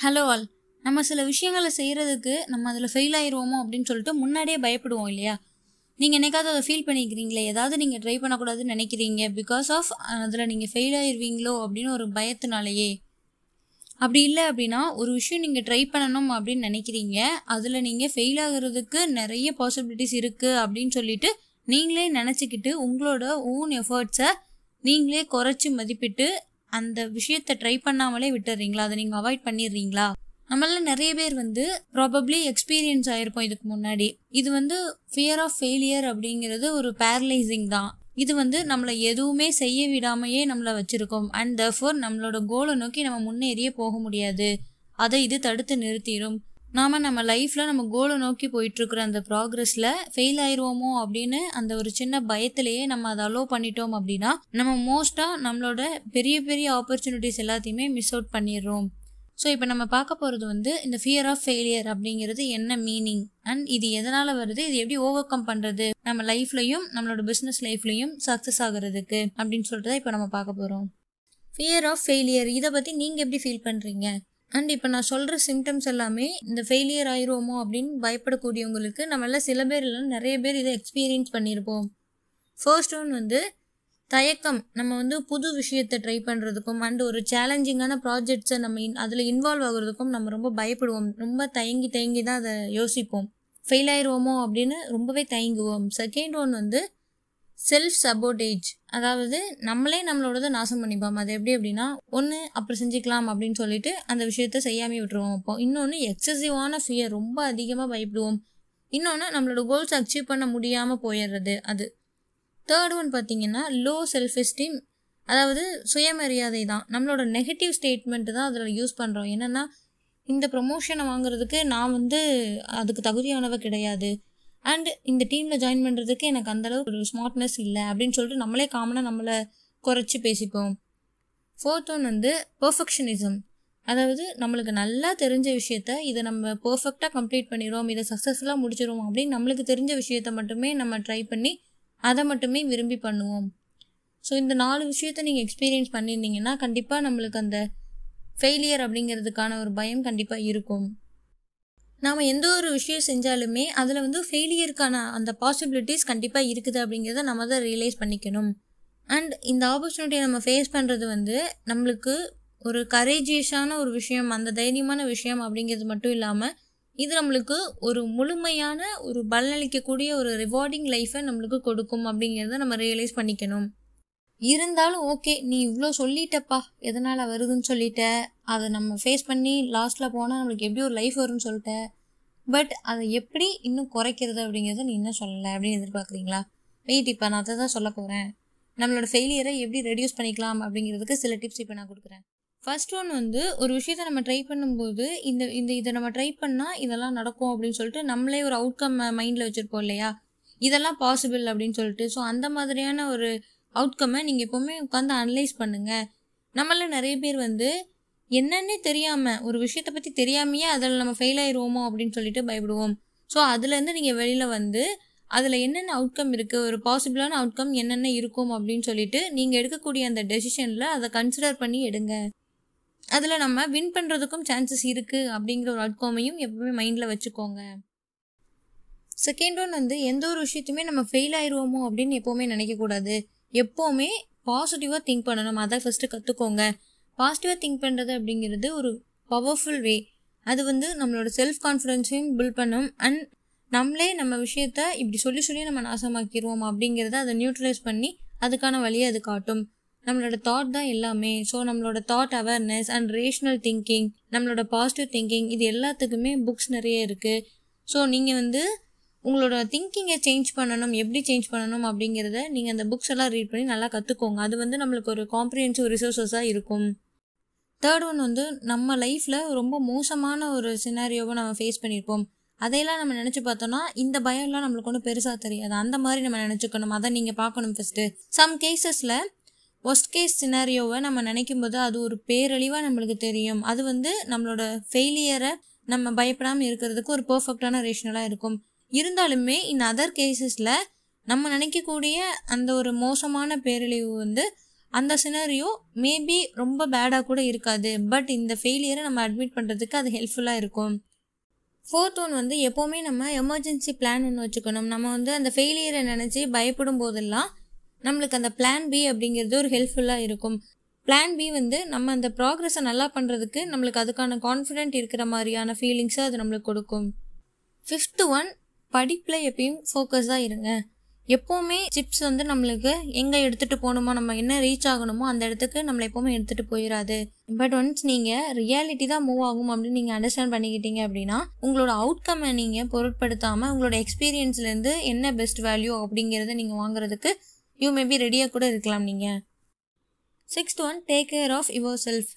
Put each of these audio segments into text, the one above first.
Hello all நம்ம சில விஷயங்களை செய்கிறதுக்கு நம்ம அதில் ஃபெயில் ஆயிடுவோமோ அப்படின்னு சொல்லிட்டு முன்னாடியே பயப்படுவோம் இல்லையா? நீங்கள் என்னைக்காவது அதை ஃபீல் பண்ணிக்கிறீங்களே? ஏதாவது நீங்கள் ட்ரை பண்ணக்கூடாதுன்னு நினைக்கிறீங்க? பிகாஸ் ஆஃப் அதில் நீங்கள் ஃபெயில் ஆயிடுவீங்களோ அப்படின்னு ஒரு பயத்தினாலேயே. அப்படி இல்லை அப்படின்னா ஒரு விஷயம் நீங்கள் ட்ரை பண்ணணும் அப்படின்னு நினைக்கிறீங்க. அதில் நீங்கள் ஃபெயில் ஆகிறதுக்கு நிறைய பாசிபிலிட்டிஸ் இருக்குது அப்படின்னு சொல்லிட்டு நீங்களே நினச்சிக்கிட்டு உங்களோட ஓன் எஃபர்ட்ஸை நீங்களே குறைச்சி மதிப்பிட்டு அந்த விஷயத்தை ட்ரை பண்ணாமலே விட்டுறீங்களா? அதை நீங்கள் அவாய்ட் பண்ணிடுறீங்களா? நம்மள நிறைய பேர் வந்து ப்ராபப்ளி எக்ஸ்பீரியன்ஸ் ஆயிருப்போம் இதுக்கு முன்னாடி. இது வந்து ஃபியர் ஆஃப் ஃபெயிலியர் அப்படிங்கிறது ஒரு பேரலைசிங் தான். இது வந்து நம்மளை எதுவுமே செய்ய விடாமையே நம்மளை வச்சிருக்கோம். அண்ட் தஃபோர் நம்மளோட கோலை நோக்கி நம்ம முன்னேறியே போக முடியாது. அதை இது தடுத்து நிறுத்திடும். நாம நம்ம லைஃப்பில் நம்ம கோலை நோக்கி போயிட்டுருக்குற அந்த ப்ராக்ரஸில் ஃபெயில் ஆயிடுவோமோ அப்படின்னு அந்த ஒரு சின்ன பயத்திலேயே நம்ம அதை அலோவ் பண்ணிட்டோம் அப்படின்னா நம்ம மோஸ்ட்டாக நம்மளோட பெரிய பெரிய ஆப்பர்ச்சுனிட்டிஸ் எல்லாத்தையுமே மிஸ் அவுட் பண்ணிடுறோம். ஸோ இப்போ நம்ம பார்க்க போகிறது வந்து இந்த ஃபியர் ஆஃப் ஃபெயிலியர் அப்படிங்கிறது என்ன மீனிங் அண்ட் இது எதனால் வருது? இது எப்படி ஓவர் கம் பண்ணுறது நம்ம லைஃப்லையும் நம்மளோட பிஸ்னஸ் லைஃப்லையும் சக்ஸஸ் ஆகுறதுக்கு அப்படின்னு சொல்லிட்டு தான் இப்போ நம்ம பார்க்க போகிறோம் ஃபியர் ஆஃப் ஃபெயிலியர் இதை பற்றி நீங்கள் எப்படி ஃபீல் பண்ணுறீங்க அண்ட் இப்போ நான் சொல்கிற சிம்டம்ஸ் எல்லாமே இந்த ஃபெயிலியர் ஆயிருவோமோ அப்படின்னு பயப்படக்கூடியவங்களுக்கு நம்மளால் சில பேர் இல்லை நிறைய பேர் இதை எக்ஸ்பீரியன்ஸ் பண்ணியிருப்போம். ஃபர்ஸ்ட் ஒன் வந்து தயக்கம். நம்ம வந்து புது விஷயத்தை ட்ரை பண்ணுறதுக்கும் அண்ட் ஒரு சேலஞ்சிங்கான ப்ராஜெக்ட்ஸை நம்ம இன் அதில் இன்வால்வ் ஆகுறதுக்கும் நம்ம ரொம்ப பயப்படுவோம். ரொம்ப தயங்கி தயங்கி தான் அதை யோசிப்போம். ஃபெயில் ஆயிடுவோமோ அப்படின்னு ரொம்பவே தயங்குவோம். செகண்ட் ஒன் வந்து செல்ஃப் சப்போர்டேஜ் அதாவது நம்மளே நம்மளோடத நாசம் பண்ணிப்போம். அது எப்படி அப்படின்னா ஒன்று அப்புறம் செஞ்சுக்கலாம் அப்படின்னு சொல்லிட்டு அந்த விஷயத்த செய்யாமல் விட்டுருவோம். அப்போ இன்னொன்று எக்ஸசிவான ஃபியர் ரொம்ப அதிகமாக பயப்படுவோம். இன்னொன்று நம்மளோட கோல்ஸ் அச்சீவ் பண்ண முடியாமல் போயிடுறது அது. தேர்ட் ஒன் பார்த்தீங்கன்னா லோ செல்ஃப் எஸ்டீம் அதாவது சுயமரியாதை தான். நம்மளோட நெகட்டிவ் ஸ்டேட்மெண்ட்டு தான் அதில் யூஸ் பண்ணுறோம் என்னென்னா இந்த ப்ரொமோஷனை வாங்குறதுக்கு நான் வந்து அதுக்கு தகுதியானவ கிடையாது. அண்ட் இந்த டீமில் ஜாயின் பண்ணுறதுக்கு எனக்கு அந்தளவுக்கு ஒரு ஸ்மார்ட்னஸ் இல்லை அப்படின்னு சொல்லிட்டு நம்மளே காமனாக நம்மளை குறைச்சி பேசிப்போம். ஃபோர்த் ஒன் வந்து பர்ஃபெக்ஷனிசம் அதாவது நம்மளுக்கு நல்லா தெரிஞ்ச விஷயத்த இதை நம்ம பர்ஃபெக்டாக கம்ப்ளீட் பண்ணிடுவோம் இதை சக்ஸஸ்ஃபுல்லாக முடிச்சிடுவோம் அப்படின்னு நம்மளுக்கு தெரிஞ்ச விஷயத்த மட்டுமே நம்ம ட்ரை பண்ணி அதை மட்டுமே விரும்பி பண்ணுவோம். ஸோ இந்த நாலு விஷயத்த நீங்கள் எக்ஸ்பீரியன்ஸ் பண்ணியிருந்தீங்கன்னா கண்டிப்பாக நம்மளுக்கு அந்த ஃபெயிலியர் அப்படிங்கிறதுக்கான ஒரு பயம் கண்டிப்பாக இருக்கும். நாம் எந்த ஒரு விஷயம் செஞ்சாலுமே அதில் வந்து ஃபெயிலியருக்கான அந்த பாசிபிலிட்டிஸ் கண்டிப்பாக இருக்குது அப்படிங்கிறத நம்ம தான் ரியலைஸ் பண்ணிக்கணும். அண்ட் இந்த ஆப்பர்ச்சுனிட்டியை நம்ம ஃபேஸ் பண்ணுறது வந்து நம்மளுக்கு ஒரு கரேஜியஸான ஒரு விஷயம் அந்த தைரியமான விஷயம் அப்படிங்கிறது மட்டும் இல்லாமல் இது நம்மளுக்கு ஒரு முழுமையான ஒரு பலனளிக்கக்கூடிய ஒரு ரிவார்டிங் லைஃப்பை நம்மளுக்கு கொடுக்கும் அப்படிங்கிறத நம்ம ரியலைஸ் பண்ணிக்கணும். இருந்தாலும் ஓகே நீ இவ்வளோ சொல்லிட்டப்பா எதனால் வருதுன்னு சொல்லிட்ட அதை நம்ம ஃபேஸ் பண்ணி லாஸ்ட்டில் போனால் நம்மளுக்கு எப்படி ஒரு லைஃப் வரும்னு சொல்லிட்ட. பட் அதை எப்படி இன்னும் குறைக்கிறது அப்படிங்கிறத நீ இன்னும் சொல்லலை அப்படின்னு எதிர்பார்க்குறீங்களா? வெயிட் இப்போ நான் அதை தான் சொல்ல போகிறேன் நம்மளோட ஃபெயிலியரை எப்படி ரெடியூஸ் பண்ணிக்கலாம் அப்படிங்கிறதுக்கு சில டிப்ஸ் இப்போ நான் கொடுக்குறேன். ஃபர்ஸ்ட் ஒன் வந்து ஒரு விஷயத்த நம்ம ட்ரை பண்ணும்போது இந்த இந்த இதை நம்ம ட்ரை பண்ணால் இதெல்லாம் நடக்கும் அப்படின்னு சொல்லிட்டு நம்மளே ஒரு அவுட்கம் மைண்டில் வச்சுருப்போம் இல்லையா? இதெல்லாம் பாசிபிள் அப்படின்னு சொல்லிட்டு. ஸோ அந்த மாதிரியான ஒரு அவுட்கம்மை நீங்கள் எப்போவுமே உட்காந்து அனலைஸ் பண்ணுங்கள் நம்மள நிறைய பேர் வந்து என்னன்னே தெரியாமல் ஒரு விஷயத்தை பற்றி தெரியாமையே அதில் நம்ம ஃபெயில் ஆயிடுவோமோ அப்படின்னு சொல்லிட்டு பயப்படுவோம். ஸோ அதுலேருந்து நீங்கள் வெளியில் வந்து அதில் என்னென்ன அவுட்கம் இருக்குது ஒரு பாசிபிளான அவுட்கம் என்னென்ன இருக்கும் அப்படின்னு சொல்லிட்டு நீங்கள் எடுக்கக்கூடிய அந்த டெசிஷனில் அதை கன்சிடர் பண்ணி எடுங்க. அதில் நம்ம வின் பண்ணுறதுக்கும் சான்சஸ் இருக்குது அப்படிங்கிற ஒரு அவுட்கமையும் எப்பவுமே மைண்டில் வச்சுக்கோங்க. செகண்ட் ஒன் வந்து எந்த ஒரு விஷயத்தையுமே நம்ம ஃபெயில் ஆயிடுவோமோ அப்படின்னு எப்போவுமே நினைக்கக்கூடாது எப்போவுமே பாசிட்டிவாக திங்க் பண்ணணும். அதை ஃபஸ்ட்டு கற்றுக்கோங்க பாசிட்டிவாக திங்க் பண்ணுறது அப்படிங்கிறது ஒரு பவர்ஃபுல் வே அது வந்து நம்மளோட செல்ஃப் கான்ஃபிடென்ஸையும் பில்ட் பண்ணும். அண்ட் நம்மளே நம்ம விஷயத்த இப்படி சொல்லி சொல்லி நம்ம நாசமாக்கிடுவோம் அப்படிங்கிறத அதை நியூட்ரலைஸ் பண்ணி அதுக்கான வழியை அது காட்டும். நம்மளோட தாட் தான் எல்லாமே. ஸோ நம்மளோட thought awareness and rational thinking நம்மளோட பாசிட்டிவ் திங்கிங் இது எல்லாத்துக்குமே புக்ஸ் நிறைய இருக்குது ஸோ நீங்கள் வந்து உங்களோட திங்கிங்கை சேஞ்ச் பண்ணணும் எப்படி சேஞ்ச் பண்ணணும் அப்படிங்கிறத நீங்கள் அந்த புக்ஸ் எல்லாம் ரீட் பண்ணி நல்லா கற்றுக்கோங்க அது வந்து நம்மளுக்கு ஒரு காம்ப்ரிஹென்சிவ் ரிசோர்ஸஸாக இருக்கும். தேர்ட் ஒன் வந்து நம்ம லைஃப்பில் ரொம்ப மோசமான ஒரு சினாரியோவை நம்ம ஃபேஸ் பண்ணியிருப்போம் அதையெல்லாம் நம்ம நினச்சி பார்த்தோம்னா இந்த பயம்லாம் நம்மளுக்கு ஒன்றும் பெருசாக தெரியாது. அந்த மாதிரி நம்ம நினச்சிக்கணும். அதை நீங்கள் பார்க்கணும் ஃபஸ்ட்டு சம் கேசஸில் ஒஸ்ட் கேஸ் சினாரியோவை நம்ம நினைக்கும் போது அது ஒரு பேரழிவாக நம்மளுக்கு தெரியும். அது வந்து நம்மளோட ஃபெயிலியரை நம்ம பயப்படாமல் இருக்கிறதுக்கு ஒரு பர்ஃபெக்டான ரேஷனலாக இருக்கும். இருந்தாலுமே இன் அதர் கேசஸில் நம்ம நினைக்கக்கூடிய அந்த ஒரு மோசமான பேரழிவு வந்து அந்த சினரியோ மேபி ரொம்ப பேடாக கூட இருக்காது. பட் இந்த ஃபெயிலியரை நம்ம அட்மிட் பண்ணுறதுக்கு அது ஹெல்ப்ஃபுல்லாக இருக்கும். ஃபோர்த் ஒன் வந்து எப்போவுமே நம்ம எமர்ஜென்சி பிளான் ஒன்று வச்சுக்கணும். நம்ம வந்து அந்த ஃபெயிலியரை நினச்சி பயப்படும் போதெல்லாம் நம்மளுக்கு அந்த பிளான் பி அப்படிங்கிறது ஒரு ஹெல்ப்ஃபுல்லாக இருக்கும். பிளான் பி வந்து நம்ம அந்த ப்ராக்ரஸை நல்லா பண்ணுறதுக்கு நம்மளுக்கு அதுக்கான கான்ஃபிடென்ட் இருக்கிற மாதிரியான ஃபீலிங்ஸை அது நம்மளுக்கு கொடுக்கும். ஃபிஃப்த்து ஒன் படிப்பில் எப்பயும் ஃபோக்கஸாக இருங்க. எப்போவுமே சிப்ஸ் வந்து நம்மளுக்கு எங்கே எடுத்துகிட்டு போகணுமோ நம்ம என்ன ரீச் ஆகணுமோ அந்த இடத்துக்கு நம்மளை எப்போவுமே எடுத்துகிட்டு போயிடாது பட் ஒன்ஸ் நீங்கள் ரியாலிட்டி தான் மூவ் ஆகும் அப்படின்னு நீங்கள் அண்டர்ஸ்டாண்ட் பண்ணிக்கிட்டீங்க அப்படின்னா உங்களோட அவுட்கம்மை நீங்கள் பொருட்படுத்தாமல் உங்களோட எக்ஸ்பீரியன்ஸ்லேருந்து என்ன பெஸ்ட் வேல்யூ அப்படிங்கிறத நீங்கள் வாங்குறதுக்கு யூ மேபி ரெடியாக கூட இருக்கலாம் நீங்கள் sixth one take care of your self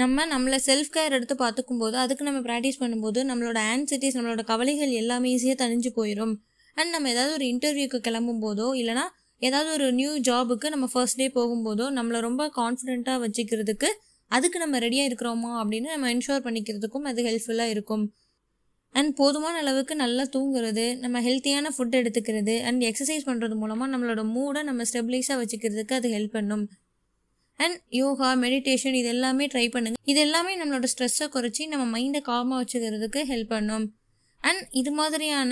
நம்ம நம்மளை செல்ஃப் கேர் எடுத்து பார்த்துக்கும் போது அதுக்கு நம்ம ப்ராக்டிஸ் பண்ணும்போது நம்மளோட ஆன்சிட்டிஸ் நம்மளோட கவலைகள் எல்லாமே ஈஸியாக தணிஞ்சு போயிடும் அண்ட் நம்ம ஏதாவது ஒரு இன்டர்வியூக்கு கிளம்பும் போதோ இல்லைனா ஏதாவது ஒரு நியூ ஜாபுக்கு நம்ம ஃபர்ஸ்ட் டே போகும்போதோ நம்மளை ரொம்ப கான்ஃபிடென்ட்டாக வச்சுக்கிறதுக்கு அதுக்கு நம்ம ரெடியாக இருக்கிறோமா அப்படின்னு நம்ம இன்ஷோர் பண்ணிக்கிறதுக்கும் அது ஹெல்ப்ஃபுல்லாக இருக்கும். அண்ட் போதுமான அளவுக்கு நல்லா தூங்குறது நம்ம ஹெல்த்தியான ஃபுட் எடுத்துக்கிறது அண்ட் எக்ஸசைஸ் பண்ணுறது மூலமாக நம்மளோட மூடை நம்ம ஸ்டெபிலைஸாக வச்சுக்கிறதுக்கு அது ஹெல்ப் பண்ணும். அண்ட் யோகா மெடிடேஷன் இது எல்லாமே ட்ரை பண்ணுங்கள் இது எல்லாமே நம்மளோட ஸ்ட்ரெஸ்ஸை குறைச்சி நம்ம மைண்டை காமாக வச்சுக்கிறதுக்கு ஹெல்ப் பண்ணும். அண்ட் இது மாதிரியான